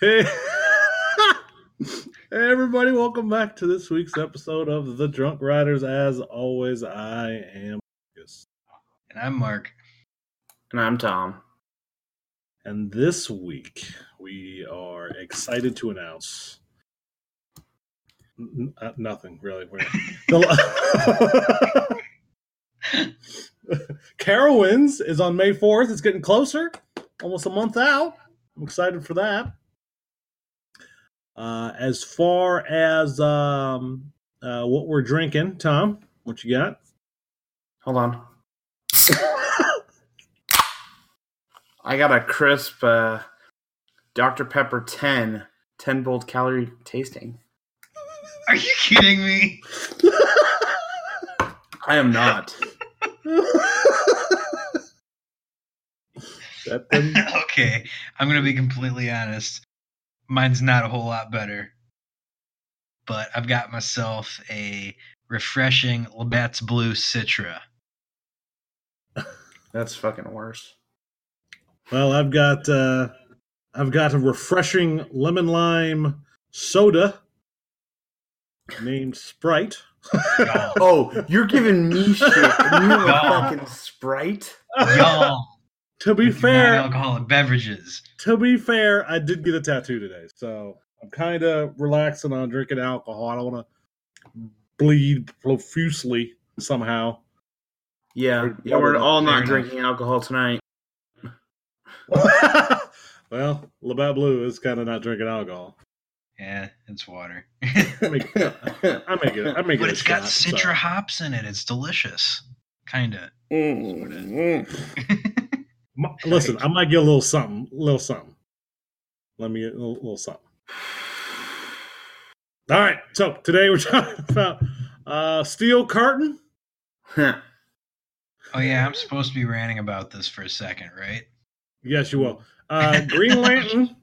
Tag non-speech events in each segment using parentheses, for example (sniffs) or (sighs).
Hey. (laughs) hey, everybody, welcome back to this week's episode of The Drunk Riders. As always, I am Marcus. And I'm Mark. And I'm Tom. And this week, we are excited to announce n- uh, nothing really. We're- The- (laughs) (laughs) Carowinds is on May 4th. It's getting closer, almost a month out. I'm excited for that. Uh, as far as um, uh, what we're drinking, Tom, what you got? Hold on. I got a crisp uh, Dr. Pepper 10, 10 bold calorie tasting. Are you kidding me? I am not. (laughs) (laughs) Okay, I'm gonna be completely honest. Mine's not a whole lot better, but I've got myself a refreshing Labatt's Blue Citra. (laughs) That's fucking worse. well, I've got uh, I've got a refreshing lemon lime soda named Sprite. Oh, you're giving me shit. You (laughs) have a fucking Sprite? y'all to be fair, non-alcoholic beverages. to be fair, I did get a tattoo today, so I'm kind of relaxing on drinking alcohol. I don't want to bleed profusely somehow. Yeah. Yeah, we're all Fair not enough. drinking alcohol tonight. (laughs) well, Labatt Blue is kind of not drinking alcohol. Yeah, it's water, I make, it. I make it. I make but it. it's a got shot, Citra so. hops in it. It's delicious, kinda. Mm. M- Listen, I might get a little something, little something. Let me get a little, little something. All right, so today we're (laughs) talking about uh, steel curtain. oh yeah, I'm supposed to be ranting about this for a second, right? Yes, you will. Uh, Green (laughs) Lantern.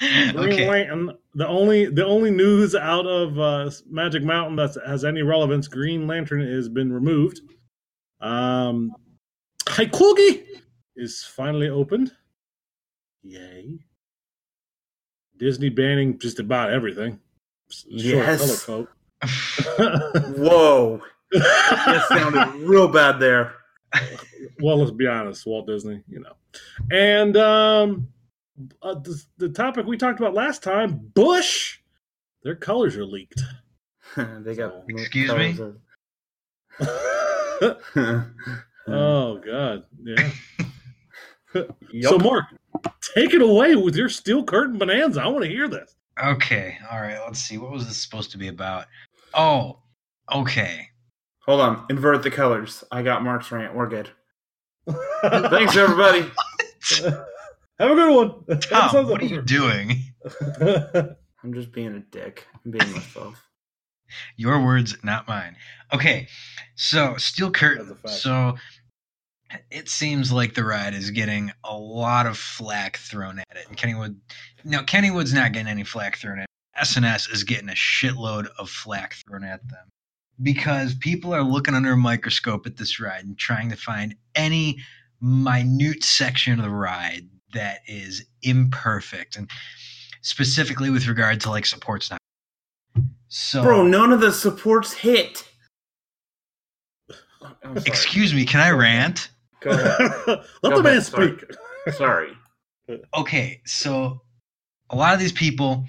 Green okay. Lantern. The only the only news out of uh, Magic Mountain that has any relevance. Green Lantern has been removed. Um, Hakugei is finally opened. Yay! Disney banning just about everything. Short Yes. color coat. (laughs) (laughs) Whoa. That sounded real bad there. well, let's be honest, Walt Disney, you know. And um, uh, the, the topic we talked about last time, Busch, their colors are leaked. (laughs) they got. Excuse me? oh God, yeah. Yup. So, Mark, take it away with your steel curtain bonanza. I want to hear this. Okay, all right. Let's see. What was this supposed to be about? Oh, okay. Hold on. Invert the colors. I got Mark's rant. We're good. Thanks, everybody. (laughs) (laughs) Have a good one. Tom, (laughs) what are you doing? I'm just being a dick. I'm being myself. Your words, not mine. Okay, so steel curtain. That's a. So it seems like the ride is getting a lot of flack thrown at it. And Kennywood, no, Kennywood's not getting any flack thrown at. it. S&S is getting a shitload of flack thrown at them because people are looking under a microscope at this ride and trying to find any minute section of the ride that is imperfect and specifically with regard to like supports not so Bro, none of the supports hit. Excuse me can i rant Go ahead. (laughs) Let Go the man ahead, sorry. speak. Sorry. okay so a lot of these people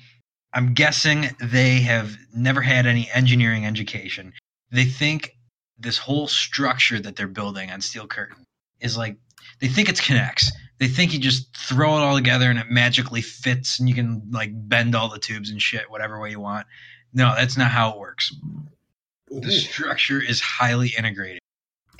i'm guessing they have never had any engineering education they think this whole structure that they're building on steel curtain is like they think it's connects they think you just throw it all together and it magically fits and you can like bend all the tubes and shit whatever way you want no that's not how it works the structure is highly integrated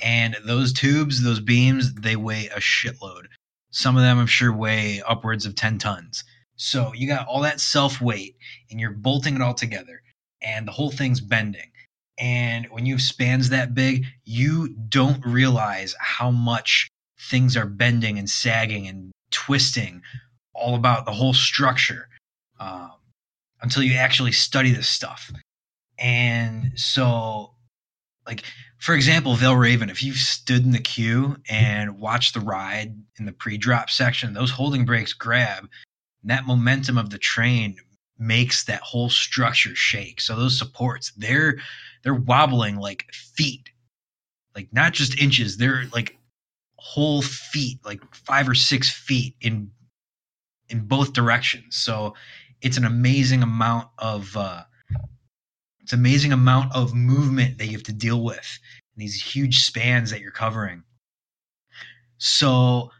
and those tubes those beams they weigh a shitload. Some of them i'm sure weigh upwards of 10 tons. So you got all that self weight and you're bolting it all together and the whole thing's bending. And when you have spans that big you don't realize how much things are bending and sagging and twisting all about the whole structure um, until you actually study this stuff. And so like for example Valravn if you've stood in the queue and watched the ride in the pre-drop section those holding brakes grab And that momentum of the train makes that whole structure shake. So those supports, they're they're wobbling like feet. Like not just inches, they're like whole feet, like five or six feet in in both directions. So it's an amazing amount of uh it's amazing amount of movement that you have to deal with in these huge spans that you're covering. So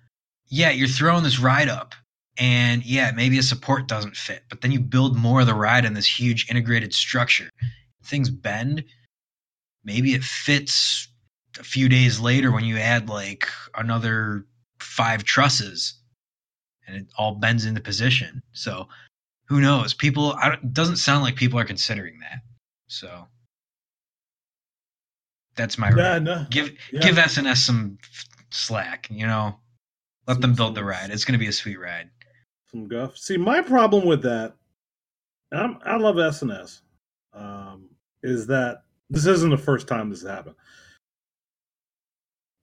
yeah, you're throwing this ride up and yeah, maybe a support doesn't fit, but then you build more of the ride in this huge integrated structure. Things bend. Maybe it fits a few days later when you add like another five trusses and it all bends into position. So who knows? People, it doesn't sound like people are considering that. So that's my Yeah, ride. no. Give Yeah. give S&S some slack. You know, let them build the ride. It's going to be a sweet ride. some guff. See, my problem with that, I'm, I love S&S, um, is that this isn't the first time this has happened.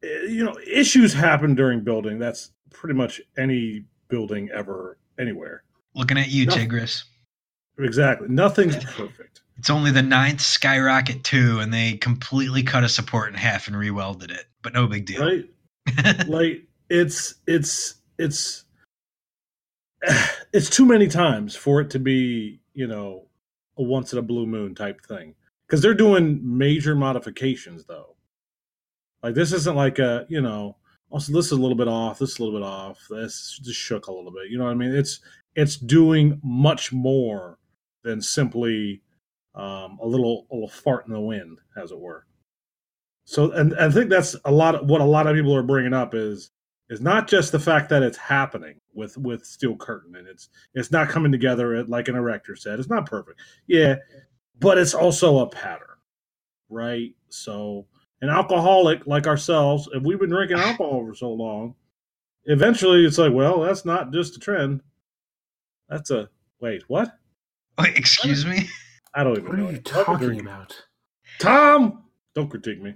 Eh, You know, issues happen during building. That's pretty much any building ever, anywhere. Looking at you, No. Tigris. Exactly. Nothing's (laughs) perfect. It's only the ninth Skyrocket 2, and they completely cut a support in half and rewelded it. But no big deal. Right? (laughs) like it's it's it's (sighs) it's too many times for it to be you know a once in a blue moon type thing because they're doing major modifications though like this isn't like a you know oh, also this is a little bit off this is a little bit off this just shook a little bit you know what i mean it's it's doing much more than simply um, a little a little fart in the wind as it were. So and i think that's a lot of what a lot of people are bringing up is is not just the fact that it's happening with with steel curtain and it's it's not coming together like an erector said. It's not perfect. Yeah but it's also a pattern right? So an alcoholic like ourselves if we've been drinking alcohol for so long eventually it's like well that's not just a trend. That's a wait what? Wait, excuse me? I don't even What know are you What am I talking drinking? about? tom don't critique me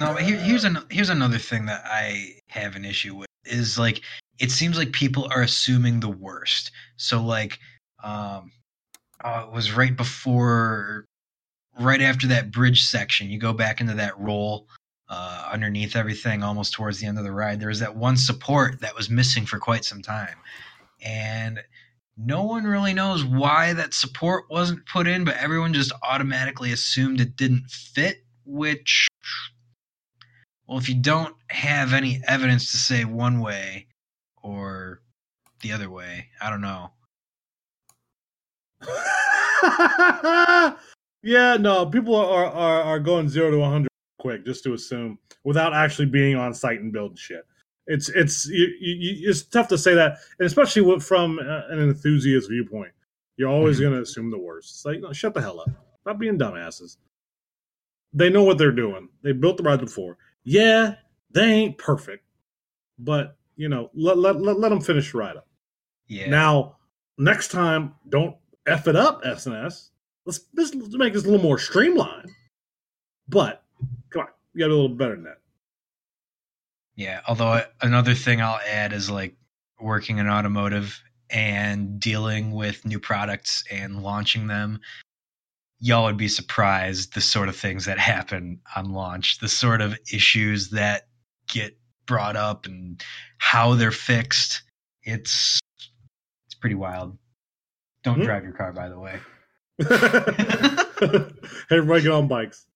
No, but here, here's an here's another thing that I have an issue with is like it seems like people are assuming the worst. So like, um, uh, it was right before, right after that bridge section. You go back into that roll uh, underneath everything, almost towards the end of the ride. There was that one support that was missing for quite some time, and no one really knows why that support wasn't put in, but everyone just automatically assumed it didn't fit, which well, if you don't have any evidence to say one way or the other way, I don't know. (laughs) yeah, no, people are, are are going zero to 100 quick just to assume without actually being on site and building shit. It's it's you, you, it's tough to say that, and especially from uh, an enthusiast viewpoint. You're always Mhm. going to assume the worst. It's like, no, shut the hell up. Stop being dumbasses. They know what they're doing. They built the ride before. Yeah, they ain't perfect, but you know, let let let, let them finish the ride up. Yeah. Now, next time, don't f it up, S&S. Let's, let's make this a little more streamlined. But come on, you got to be a little better than that. Yeah. Although another thing I'll add is like working in automotive and dealing with new products and launching them. Y'all would be surprised the sort of things that (laughs) happen on launch, the sort of issues that get brought up and how they're fixed. It's it's pretty wild. Don't Mhm. drive your car, by the way. (laughs) hey, everybody get on bikes.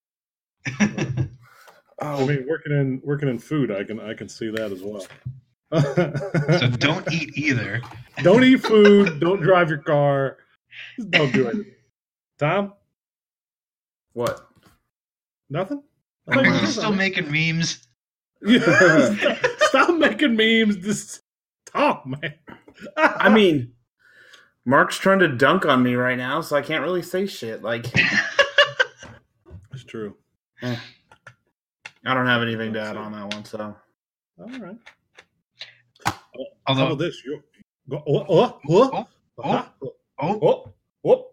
(laughs) I Oh, mean, working in working in food, I can I can see that as well. so (laughs) don't eat either. don't eat food. Don't drive your car. Don't do it. (laughs) Tom, what? nothing. Are you you still something. making memes? (laughs) Yeah. Stop making memes. Just talk, man. I mean, Mark's trying to dunk on me right now, so I can't really say shit. Like, it's true. eh. I don't have anything to add on that one. So, all right. Although, How about this? You go. Oh, oh oh oh, uh-huh. oh, oh, oh, oh,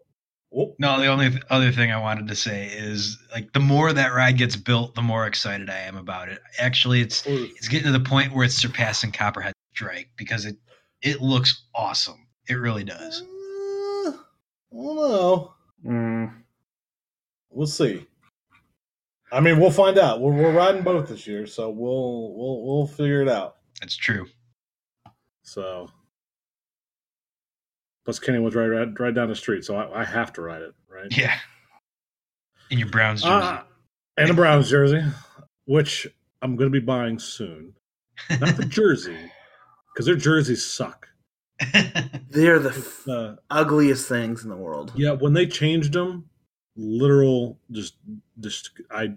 oh, No, the only th- other thing I wanted to say is like the more that ride gets built, the more excited I am about it. Actually, it's it's getting to the point where it's surpassing Copperhead Strike because it it looks awesome. It really does. Uh, I don't know. Mm. We'll see. I mean, we'll find out. We're, we're riding both this year, so we'll we'll we'll figure it out. That's true. So, plus Kenny was right right, right down the street, so I, I have to ride it, right? Yeah. In your Browns jersey. Uh, and a Browns jersey, which I'm going to be buying soon. Not the (laughs) jersey, because their jerseys suck. (laughs) They're the f- Uh, ugliest things in the world. yeah, when they changed them, literal, just just I I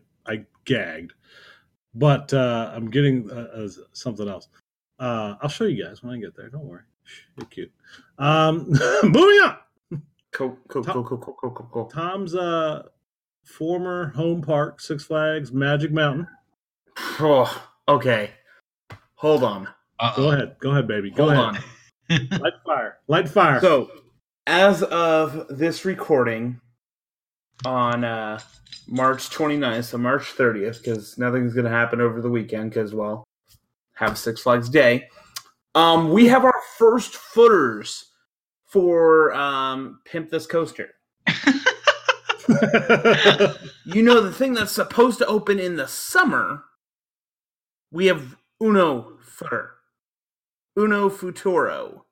gagged. But uh, I'm getting uh, uh, something else. Uh, I'll show you guys when I get there. Don't worry. You're cute. Um, (laughs) moving on. Cool, cool, cool, cool, cool, cool, cool, cool. Tom's uh, former home park, Six Flags Magic Mountain. Oh, okay. Hold on. Uh-oh. Go ahead. Go ahead, baby. Go Hold ahead. on. (laughs) Light fire. Light fire. So, as of this recording on uh, March 29th, so March 30th, because nothing's going to happen over the weekend, because, well, have Six Flags Day, um, we have our first footers for um, Pimp This Coaster. (laughs) You know, the thing that's supposed to open in the summer, we have Uno Footer. Uno Futuro.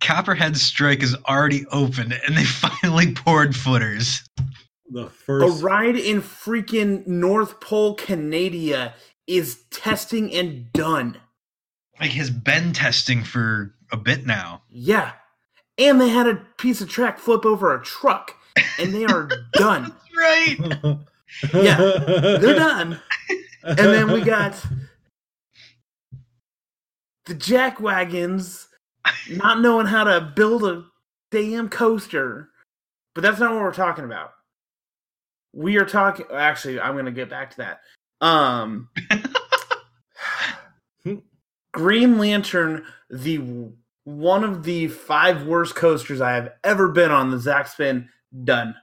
Copperhead Strike is already open and they (laughs) finally poured footers. The A ride in freaking North Pole, Canada is testing and done. Like has been testing for a bit now. Yeah. And they had a piece of track flip over a truck, and they are (laughs) done. Right. (laughs) Yeah, They're done. And then we got the jack wagons not knowing how to build a damn coaster. But that's not what we're talking about. We are talking actually, I'm gonna get back to that. Um (laughs) Green Lantern, the one of the five worst coasters I have ever been on, the ZacSpin, done.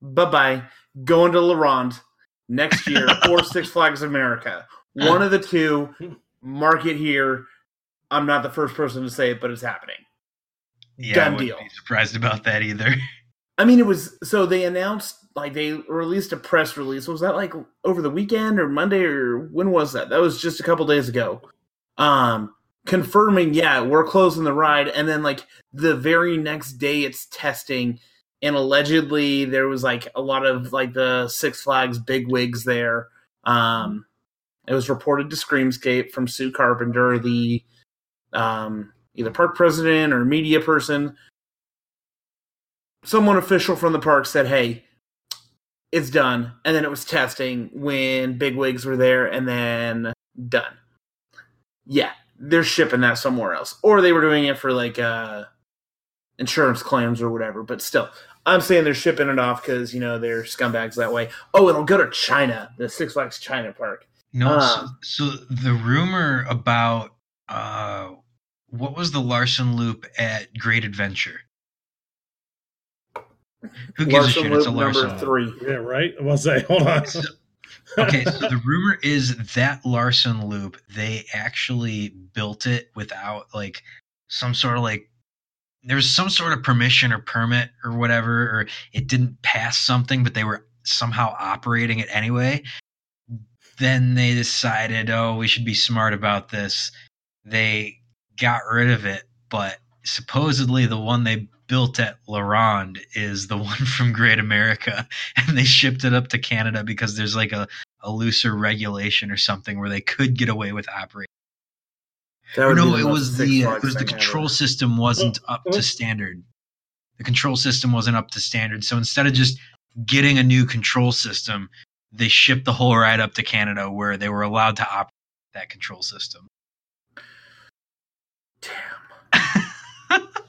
Bye bye. Going to La Ronde next year (laughs) or Six Flags of America. One of the two. Mark it here. I'm not the first person to say it, but it's happening. Yeah, Done I wouldn't deal. be surprised about that either. I mean, it was so they announced like they released a press release. Was that like over the weekend or Monday or when was that? That was just a couple days ago. Um, confirming, yeah, we're closing the ride, and then like the very next day, it's testing, and allegedly there was like a lot of like the Six Flags bigwigs there. Um, it was reported to Screamscape from Sue Carpenter, the um, either park president or media person someone official from the park said, "Hey, it's done," and then it was testing when big wigs were there, and then done. Yeah, they're shipping that somewhere else, or they were doing it for like uh, insurance claims or whatever. But still, I'm saying they're shipping it off because you know they're scumbags that way. Oh, it'll go to China, the Six Flags China Park. No, so, Um, so the rumor about uh, what was the Larson Loop at Great Adventure? Who gives Larson a shit? It's a Loop Larson number Loop. three. yeah, right. I was say, hold on. So- okay, so the rumor is that Larson Loop they actually built it without like some sort of like there was some sort of permission or permit or whatever, or it didn't pass something, but they were somehow operating it anyway. Then they decided, oh, we should be smart about this. They got rid of it, but supposedly the one they built at La Ronde is the (laughs) one from Great America, and they shipped it up to Canada because there's like a, a looser regulation or something where they could get away with operating. No, the it was the uh, it was the thing ever. control system wasn't up to standard. The control system wasn't up to standard, so instead of just getting a new control system, they shipped the whole ride up to Canada where they were allowed to operate that control system. (laughs)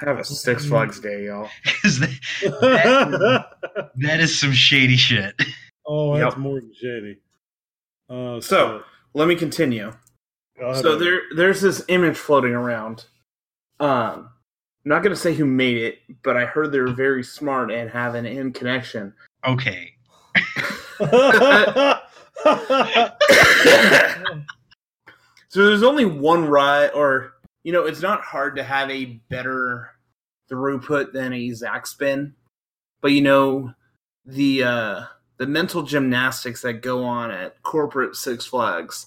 Have a Six Flags day, y'all. (laughs) 'Cause that, that is some shady shit. oh, that's Yep. more than shady. Uh, So, Let me continue. So baby. there, there's this image floating around. Um, I'm not gonna say who made it, but I heard they're very smart and have an in connection. Okay. (laughs) (laughs) So there's only one ride, or you know, it's not hard to have a better throughput than a ZacSpin, but you know, the uh, the mental gymnastics that go on at corporate Six Flags,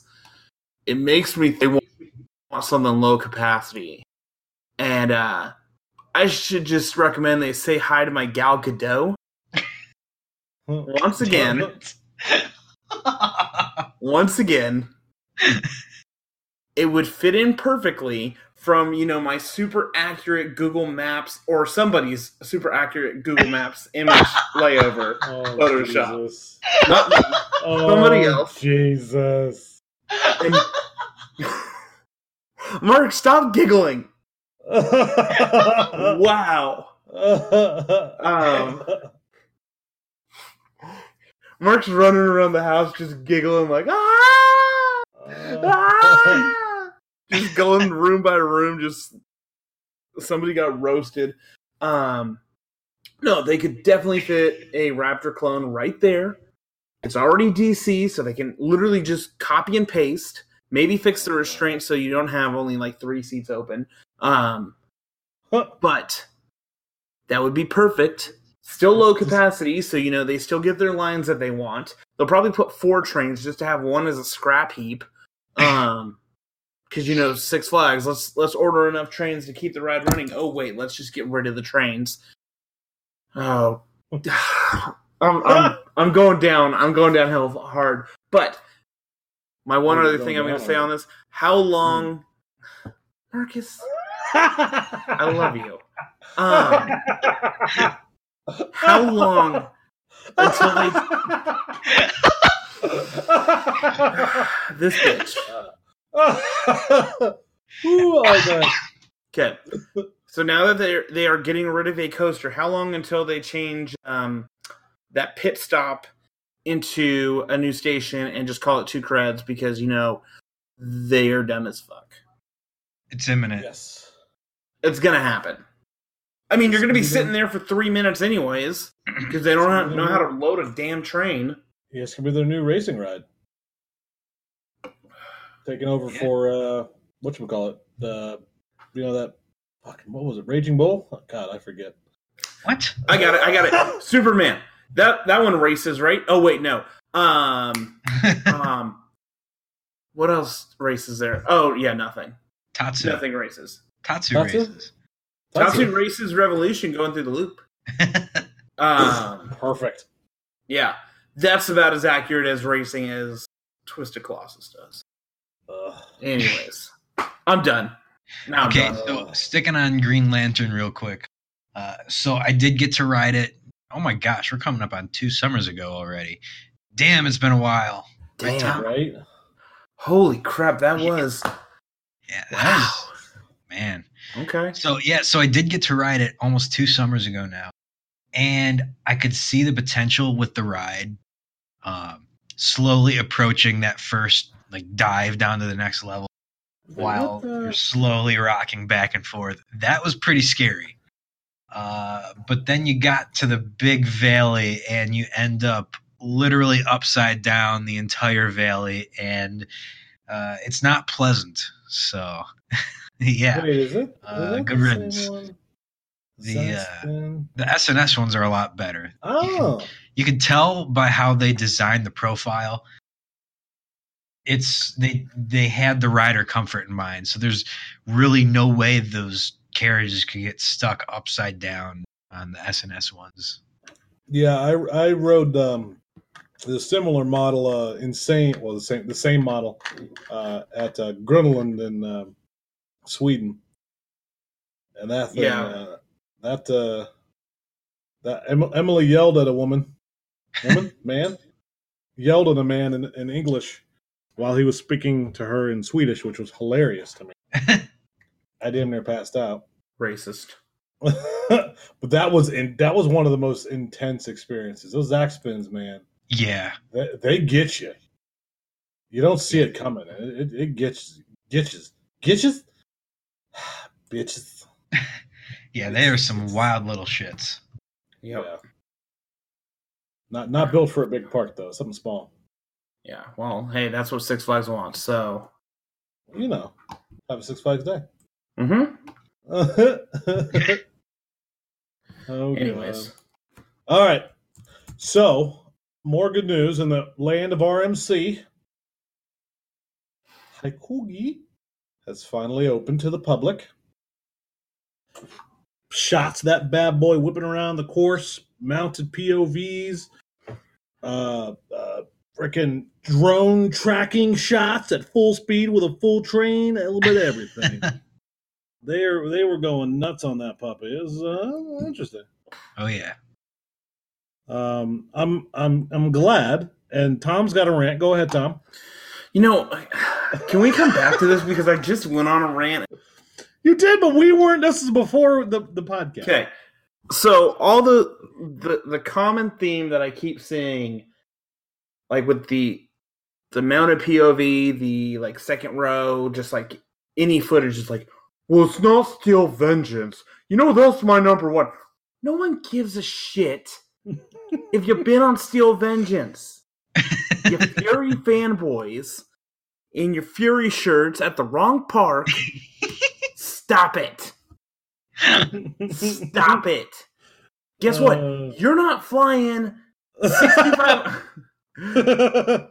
it makes me think they want something low capacity, and uh, I should just recommend they say hi to my Gal Gadot. (laughs) Once again. (laughs) once again, it would fit in perfectly from you know my super accurate Google Maps or somebody's super accurate Google Maps (laughs) image layover. Oh, Photoshop. Jesus. Not me. Oh, Somebody else. Jesus. And- (laughs) Mark, stop giggling. (laughs) Wow. Um, Mark's running around the house just giggling like ah, ah! Just going (laughs) room by room. Just somebody got roasted. Um, no, they could definitely fit a Raptor clone right there. It's already DC, so they can literally just copy and paste. Maybe fix the restraint so you don't have only like three seats open. Um, but that would be perfect. Still low capacity, so you know they still get their lines that they want. They'll probably put four trains just to have one as a scrap heap. (laughs) Um, because you know Six Flags. Let's let's order enough trains to keep the ride running. Oh wait, let's just get rid of the trains. Oh, (sighs) I'm I'm, (laughs) I'm going down. I'm going downhill hard. But my one You're other thing I'm going to say on this: How long, Marcus? (laughs) I love you. Um, how long until they (laughs) (sighs) this bitch? Ooh, oh, man. Okay. So now that they are they are getting rid of a coaster, how long until they change um, that pit stop into a new station and just call it two creds because you know they are dumb as fuck. it's imminent. Yes. It's gonna happen. I mean, you're gonna be sitting there for three minutes anyways because they don't have, know how to load a damn train. Yeah, it's gonna be their new racing ride. Taking over Yeah. for uh what you call it? The you know that fucking what was it? Raging Bull? Oh, God, I forget. What? I got it. I got it. (laughs) Superman. That that one races, right? Oh wait, no. Um, (laughs) um, what else races there? Oh yeah, nothing. Tatsu. Nothing races. Tatsu Tatsu? races. Tatsu races Revolution going through the loop. (laughs) Um, Perfect. yeah, that's about as accurate as racing as Twisted Colossus does. Ugh. Anyways, I'm done. Now I'm okay, done. so sticking on Green Lantern real quick. Uh, so I did get to ride it. Oh my gosh, we're coming up on two summers ago already. Damn, it's been a while. Damn. Tom? Right? Holy crap, that Yeah. was Yeah, that wow. is- man. Okay. So yeah, so I did get to ride it almost two summers ago now, and I could see the potential with the ride, um, slowly approaching that first like dive down to the next level while the- you're slowly rocking back and forth. That was pretty scary. Uh, but then you got to the big valley and you end up literally upside down the entire valley, and uh, it's not pleasant. So, (laughs) yeah. Wait, is it? Is Uh, good the riddance. The, uh. The S&S ones are a lot better. Oh. You can tell by how they designed the profile. It's they they had the rider comfort in mind, so there's really no way those carriages could get stuck upside down on the S&S ones. Yeah, I I rode um the similar model uh insane well the same the same model uh at uh, Gröna Lund in um, Sweden. And that thing Yeah. uh, that uh that em- Emily yelled at a woman woman (laughs) man yelled at a man in, in English while he was speaking to her in Swedish, which was hilarious to me. (laughs) I damn near passed out. Racist. (laughs) but that was in that was one of the most intense experiences. Those ZacSpins, man, yeah, they, they get you. You don't see it coming. It, it, it gets gets you, gets you, (sighs) bitches. (laughs) yeah, they are some wild little shits. Yep. Yeah. Not not built for a big park though. Something small. Yeah. Well, hey, that's what Six Flags wants. So you know, have a Six Flags day. Mm-hmm. (laughs) oh, Anyways, God. All right. So, more good news in the land of RMC. Hakugei has finally opened to the public. Shots that bad boy whipping around the course, mounted POVs, uh, uh freaking drone tracking shots at full speed with a full train, a little bit of everything. (laughs) they are, they were going nuts on that puppy. It was uh, interesting. Oh yeah. Um, I'm I'm I'm glad. And Tom's got a rant. Go ahead, Tom. you know, can we come back to this because I just went on a rant. You did, but we weren't. This is before the the podcast. Okay, so all the the the common theme that I keep seeing, like with the the mounted POV, the like second row, just like any footage, is like, well, it's not Steel Vengeance. You know, that's my number one. No one gives a shit (laughs) if you've been on Steel Vengeance. You Fury (laughs) fanboys in your Fury shirts at the wrong park. Stop it. Stop it. Guess what? Uh. You're not flying 65. (laughs) Actually,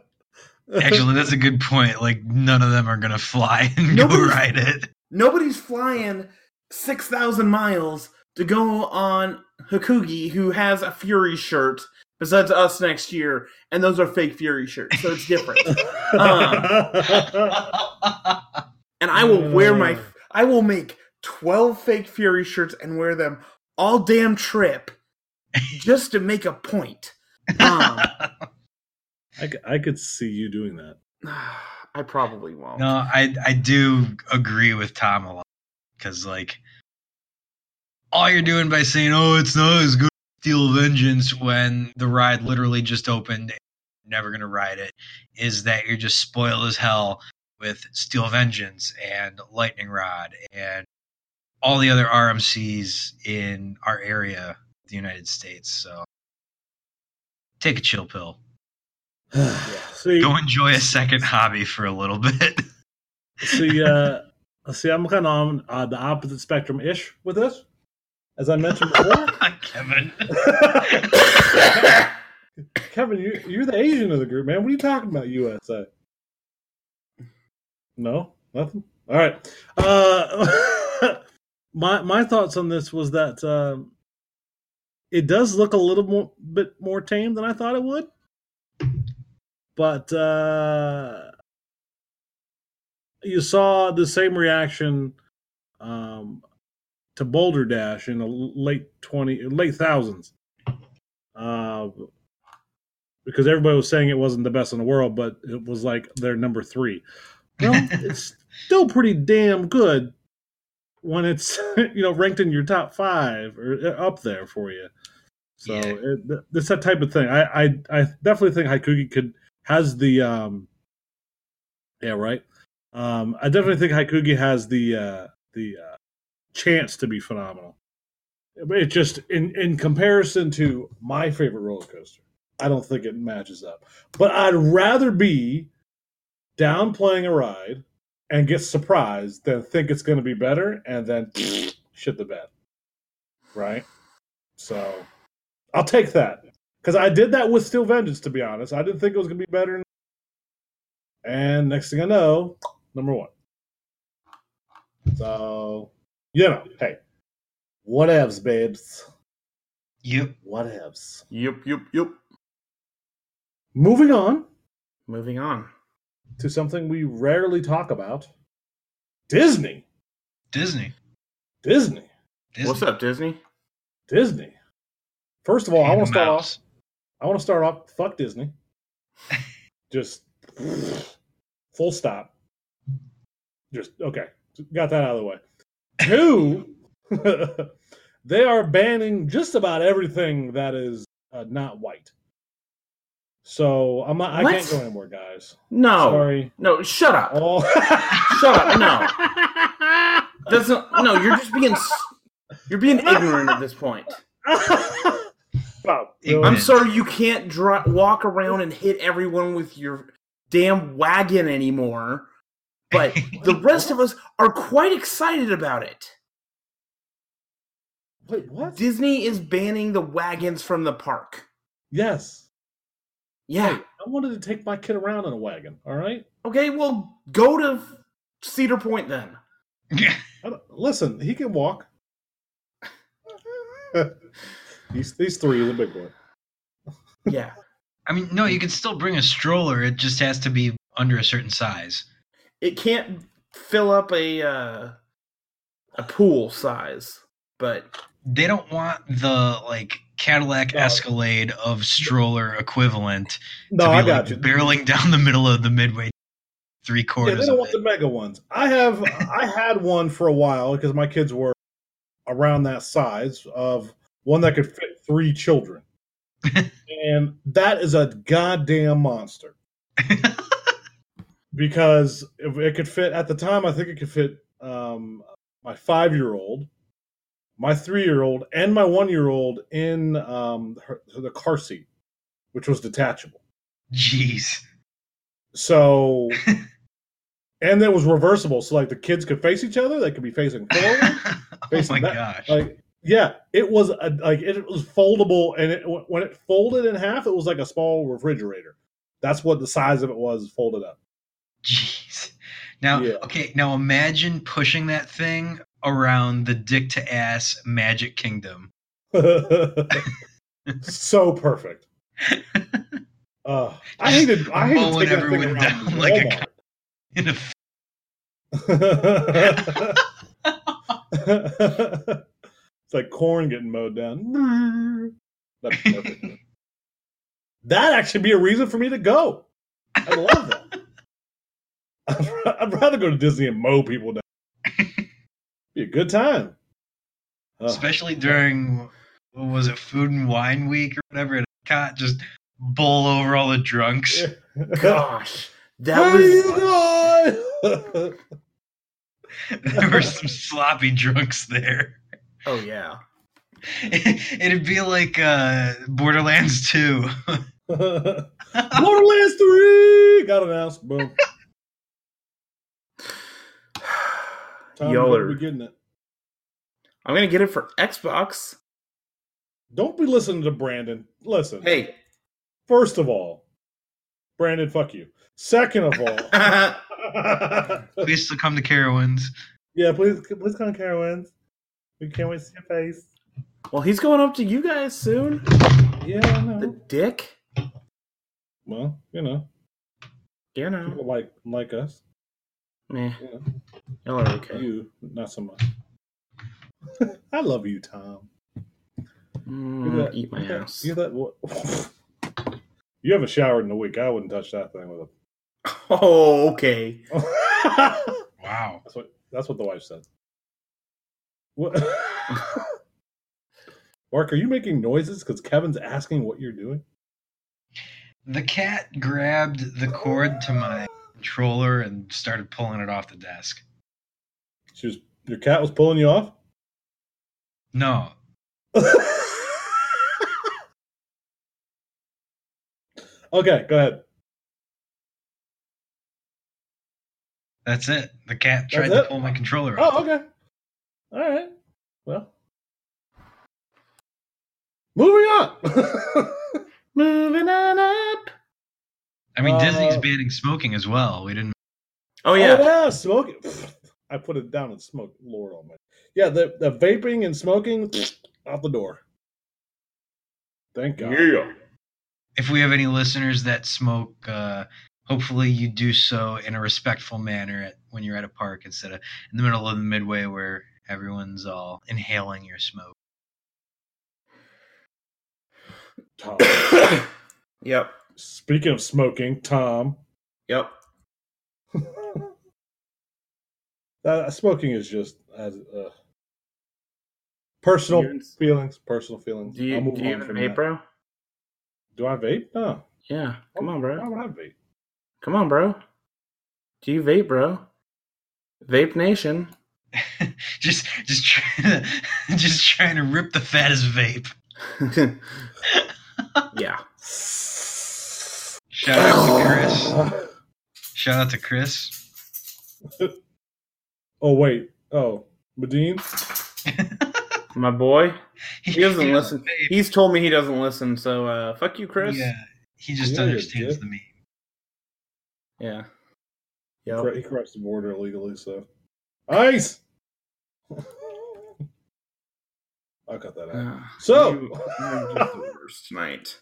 that's a good point. Like none of them are gonna fly (laughs) and go Nobody's- ride it. Nobody's flying 6,000 miles to go on Hakugei, who has a Fury shirt, besides us next year, and those are fake Fury shirts, so it's different. (laughs) and I will wear my. I will make 12 fake Fury shirts and wear them all damn trip just to make a point. (laughs) Um, I, c- I could see you doing that. (sighs) I probably won't. no, I I do agree with Tom a lot because like all you're doing by saying, "Oh, it's not as good as Steel Vengeance," when the ride literally just opened, and you're never gonna ride it, is that you're just spoiled as hell with Steel Vengeance and Lightning Rod and all the other RMCs in our area, the United States. So take a chill pill. (sighs) see, Go enjoy a second hobby for a little bit. (laughs) see, uh, see, I'm kind of on uh, the opposite spectrum ish with this, as I mentioned before. (laughs) Kevin. (laughs) Kevin, you, you're the Asian of the group, man. What are you talking about, USA? No, nothing. All right. Uh, my my thoughts on this was that um, it does look a little more bit more tame than I thought it would, but uh, you saw the same reaction um, to Boulder Dash in the late twenty late thousands. Uh, because everybody was saying it wasn't the best in the world, but it was like their number three. Well, (laughs) it's still pretty damn good when it's (laughs) you know ranked in your top five or uh, up there for you. So Yeah. it, it's that type of thing. I, I I definitely think Hakugei could has the um yeah right. Um, I definitely think Hakugei has the uh, the uh, chance to be phenomenal. It just in in comparison to my favorite roller coaster, I don't think it matches up. But I'd rather be down playing a ride and get surprised than think it's going to be better and then (laughs) shit the bed. Right? So I'll take that. Because I did that with Steel Vengeance, to be honest. I didn't think it was going to be better. And next thing I know, number one. So, you know, hey, whatevs, babes. Yep. Whatevs. Yep, yep, yep. Moving on Moving on. to something we rarely talk about Disney. Disney. Disney. Disney. What's up, Disney? Disney. First of all, I want to start off. I want to start off. Fuck Disney. Just (laughs) full stop. Just okay. Got that out of the way. Two, (laughs) they are banning just about everything that is uh, not white. So I'm not. I can't go anymore, guys. No. Sorry. No, shut up. Oh. (laughs) Shut up. No. Doesn't no, you're just being you're being ignorant at this point. Wow, I'm I'm sorry you can't dri walk around and hit everyone with your damn wagon anymore but (laughs) the rest of us are quite excited about it. Wait, what? Disney is banning the wagons from the park. Yes. Yeah. Hey, I wanted to take my kid around in a wagon. All right. Okay, well, go to Cedar Point then. (laughs) I listen, he can walk. (laughs) these these three is a big one. Yeah. I mean, no, you can still bring a stroller. It just has to be under a certain size. it can't fill up a uh, a pool size, but They don't want the like Cadillac No. Escalade of stroller equivalent No, to be I like, got you. barreling down the middle of the midway, three quarters. Yeah, quarters they don't of want it. the mega ones. I have I had one for a while because my kids were around that size of one that could fit three children. (laughs) and that is a goddamn monster. (laughs) because if it could fit at the time, I think it could fit um, my five year old, my three year old, and my one year old in um, her, the car seat, which was detachable. Jeez. So, (laughs) and it was reversible. So, like the kids could face each other, they could be facing forward. oh Facing my back. gosh. like, yeah, it was a, like it was foldable, and it, when it folded in half, it was like a small refrigerator. That's what the size of it was folded up. Jeez. Now, Yeah. okay, now imagine pushing that thing around the dick to ass Magic Kingdom. (laughs) so perfect. (laughs) Uh, I hated. I hated taking that thing around down like a. (laughs) In a it's like corn getting mowed down. (laughs) That's perfect. That'd actually be a reason for me to go. I love that. (laughs) I'd, rather go to Disney and mow people down. (laughs) Be a good time. Ugh. especially during what was it food and wine week or whatever at Epcot, just bowl over all the drunks gosh, that How was you there were some sloppy drunks there oh yeah. (laughs) it'd be like uh borderlands 2 (laughs) Borderlands 3 got announced. Boom. (sighs) Time Y'all to are- be getting it. I'm gonna get it for Xbox. Don't be listening to Brandon. Listen, Hey, first of all, Brandon, fuck you. Second of all, (laughs) please still come to Carowinds yeah, please, please come, to Carowinds. We can't wait to see your face. well, he's going up to you guys soon. Yeah, I The dick. Well, you know, You know, people like like us. meh. You know, Y'all are okay. you not so much. (laughs) I love you, Tom. Mm, You that- eat my you that- ass. (laughs) You that what? You haven't showered in a week. I wouldn't touch that thing with a. (laughs) Oh, okay. a. wow that's what. That's what the wife said. What? (laughs) Mark, are you making noises because Kevin's asking what you're doing? the cat grabbed the cord to my controller and started pulling it off the desk She was. Your cat was pulling you off. no (laughs) okay, go ahead. that's it the cat tried That's to it? pull my controller oh, off Oh, okay. All right. Well, moving on. (laughs) Moving on up. i mean disney's Uh, banning smoking as well we didn't Oh yeah. Oh, yeah, smoking. I put it down and smoke. Lord Almighty. Yeah, the the vaping and smoking (sniffs) out the door. Thank God. Yeah. if we have any listeners that smoke, uh, hopefully you do so in a respectful manner at, when you're at a park instead of in the middle of the midway where everyone's all inhaling your smoke. Tom. (coughs) yep. Speaking of smoking, Tom, Yep. (laughs) uh, smoking is just as uh, personal You- feelings. Personal feelings. Do you, I'll do you have from vape, that. bro? Do I vape? No. Yeah. Come on, bro. Why bro. would I vape? Come on, bro. Do you vape, bro? Vape Nation. (laughs) just, just, trying (laughs) to, just trying to rip the fattest vape. (laughs) yeah. Shout out to Chris. Shout out to Chris. oh wait. Oh, Medine. My boy, he doesn't feels listen. the babe. He's told me he doesn't listen. So uh, fuck you, Chris. Yeah, he just Yeah, understands yeah. the meme. Yeah. Yeah. He crossed the border illegally, so ice. I'll cut that out. Uh, So- you- just the (laughs) worst tonight.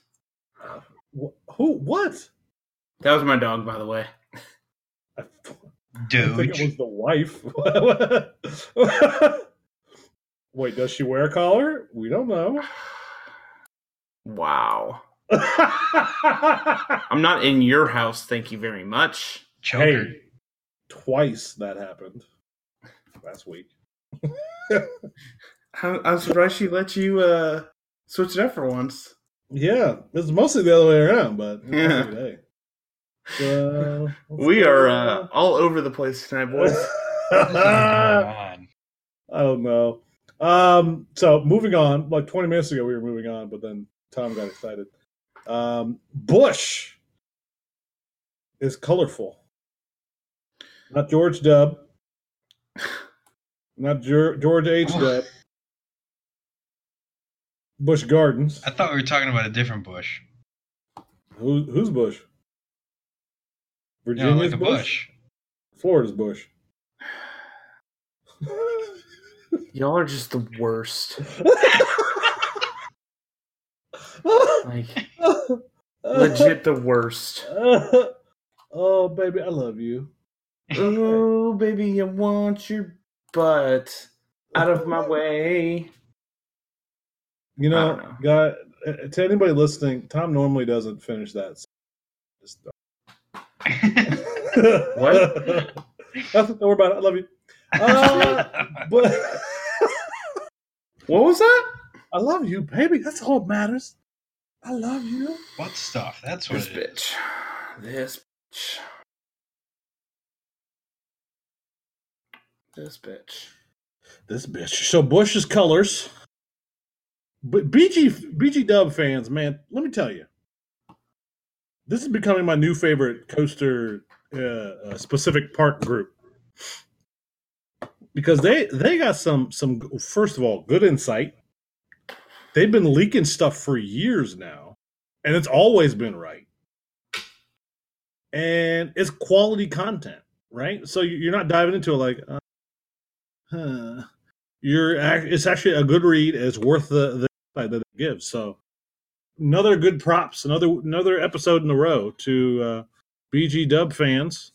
Wh- Who? What? That was my dog, by the way. I, I think it was the wife. (laughs) Wait, does she wear a collar? We don't know. (sighs) Wow. (laughs) I'm not in your house, thank you very much. Choker. hey, twice that happened last week. (laughs) I'm, I'm surprised she let you uh, switch it up for once. Yeah, it's mostly the other way around, but Yeah. So, (laughs) We are uh, all over the place tonight, boys. (laughs) Come on. I don't know. Um, so moving on, like 20 minutes ago, we were moving on, but then Tom got excited. Um, Busch is colorful. Not George Dub. Not George H. Dub. Busch Gardens. I thought we were talking about a different bush. Who, who's Bush? You know, Virginia's like Bush? bush. Florida's Busch. (laughs) Y'all are just the worst. (laughs) Like, legit the worst. (laughs) oh, baby, I love you. Oh, baby, I want your butt out of my (laughs) way. You know, don't know. guy, uh, to anybody listening, Tom normally doesn't finish that. Just (laughs) What? (laughs) Nothing. Don't worry about it. I love you. Uh, but What was that? I love you, baby. That's all that matters. I love you. what stuff? That's what This it is. bitch. This bitch. This bitch. This bitch. So Busch's colors. But BG BG Dub fans, man, let me tell you, this is becoming my new favorite coaster uh, uh, specific park group because they they got some some first of all good insight. They've been leaking stuff for years now, and it's always been right. And it's quality content, right? So you- you're not diving into it like, huh. You're it's actually a good read. It's worth the the insight that it gives. So another good props, another another episode in a row to uh, BG Dub fans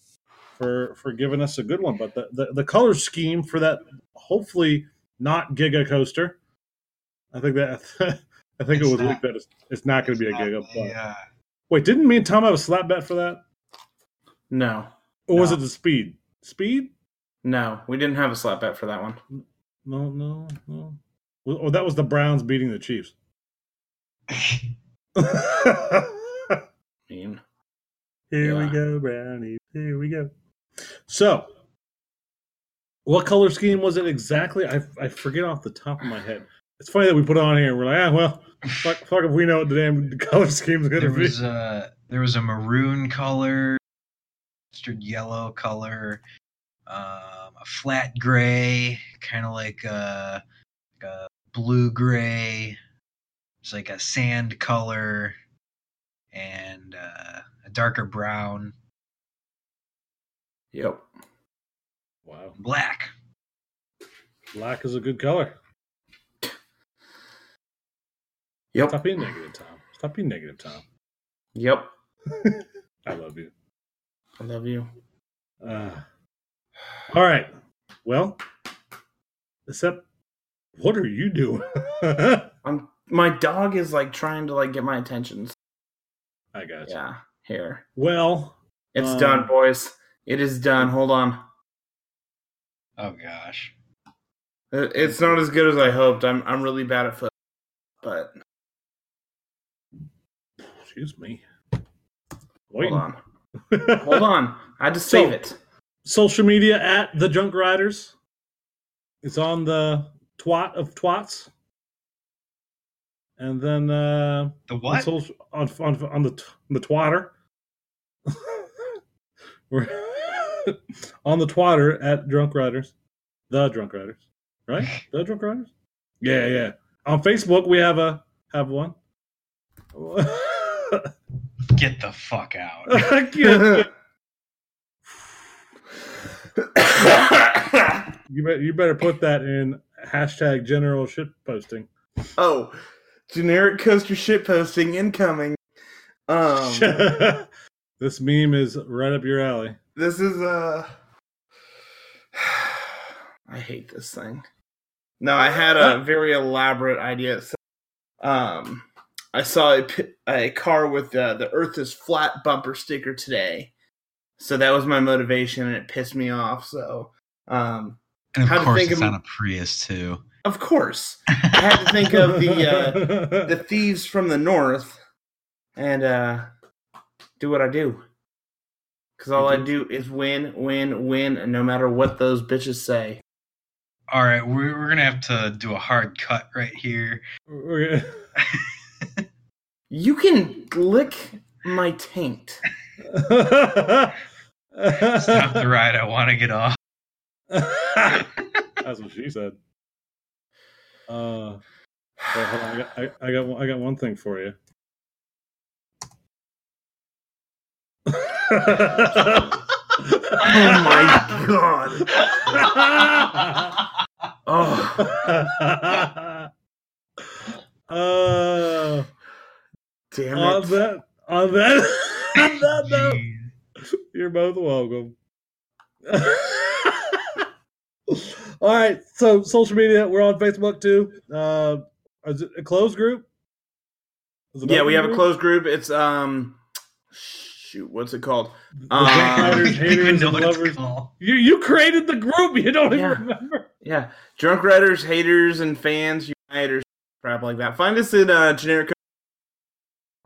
for for giving us a good one. But the, the the color scheme for that hopefully not Giga Coaster. I think that (laughs) I think It's it was not. that it's, it's not going to be a Giga. But, the, uh, Wait, didn't me and Tom have a slap bet for that, No. or was No. it the speed? Speed? No, we didn't have a slap bet for that one. No, no, no. Well, Oh, that was the Browns beating the Chiefs. (laughs) mean. Here we go, Brownie. Here we go. So, what color scheme was it exactly? I, I forget off the top of my head. It's funny that we put it on here and we're like, ah, well, fuck, fuck if we know what the damn (laughs) color scheme is going to there be. was a there was a maroon color, mustard yellow color, um, a flat gray, kind of like a, like a blue gray. It's like a sand color, and uh, a darker brown, Yep. Wow. black. Black is a good color. Yep. Stop being negative, Tom. Stop being negative, Tom. Yep. I love you. I love you. Uh, all right. Well, except, what are you doing? (laughs) I'm my dog is like trying to like get my attention. I got you. Yeah. Here. Well, It's Um, done, boys. It is done. Hold on. Oh gosh. It's not as good as I hoped. I'm I'm really bad at foot, but excuse me. hold Wait. on. (laughs) Hold on. I had to save So- it. Social media at the Drunk Riders. It's on the twat of twats. And then uh The on, what? social, on, on, on the (laughs) (laughs) on the twatter. We're on the Twitter at Drunk Riders, the Drunk Riders, right? (laughs) The Drunk Riders. Yeah, yeah. On Facebook, we have a have one. Get the fuck out. You better you better put that in hashtag general shit posting. oh, generic coaster shit posting incoming. Um, (laughs) this meme is right up your alley. this is uh (sighs) I hate this thing. No, I had a very elaborate idea. So, um, I saw a, a car with uh, the Earth is flat bumper sticker today, so that was my motivation, and it pissed me off. So, um, And of How to course, think it's of- on a Prius too. of course, (laughs) I had to think of the uh, (laughs) the thieves from the north and uh, do what I do. Because all I do is win, win, win, no matter what those bitches say. All right, we're, we're gonna have to do a hard cut right here. Okay. (laughs) You can lick my taint. Stop the ride. I want to get off. (laughs) That's what she said. Uh, well, hold on. I got, I, I got, one- I got one thing for you. Oh my god. (laughs) Oh, uh, damn on it. that, on that, (laughs) on that note, you're both welcome. (laughs) All right, so social media, we're on Facebook too. Uh, is it a closed group? Yeah, we open have a closed group. It's um shoot, what's it called? (laughs) Um, Zack I Riders, don't even haters, and lovers. You you created the group. You don't even remember. Yeah. Drunk Riders, haters, and fans uniters, crap like that. Find us in uh generic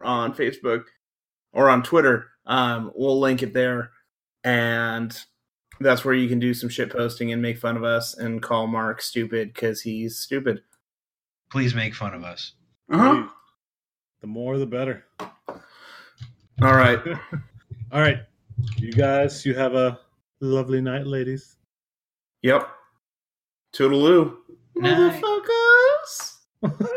on Facebook or on Twitter. Um, we'll link it there. And that's where you can do some shit posting and make fun of us and call Mark stupid because he's stupid. Please make fun of us. Uh-huh. The more, the better. All right. (laughs) All right, you guys. You have a lovely night, ladies. Yep. Toodaloo. Night. Motherfuckers. (laughs)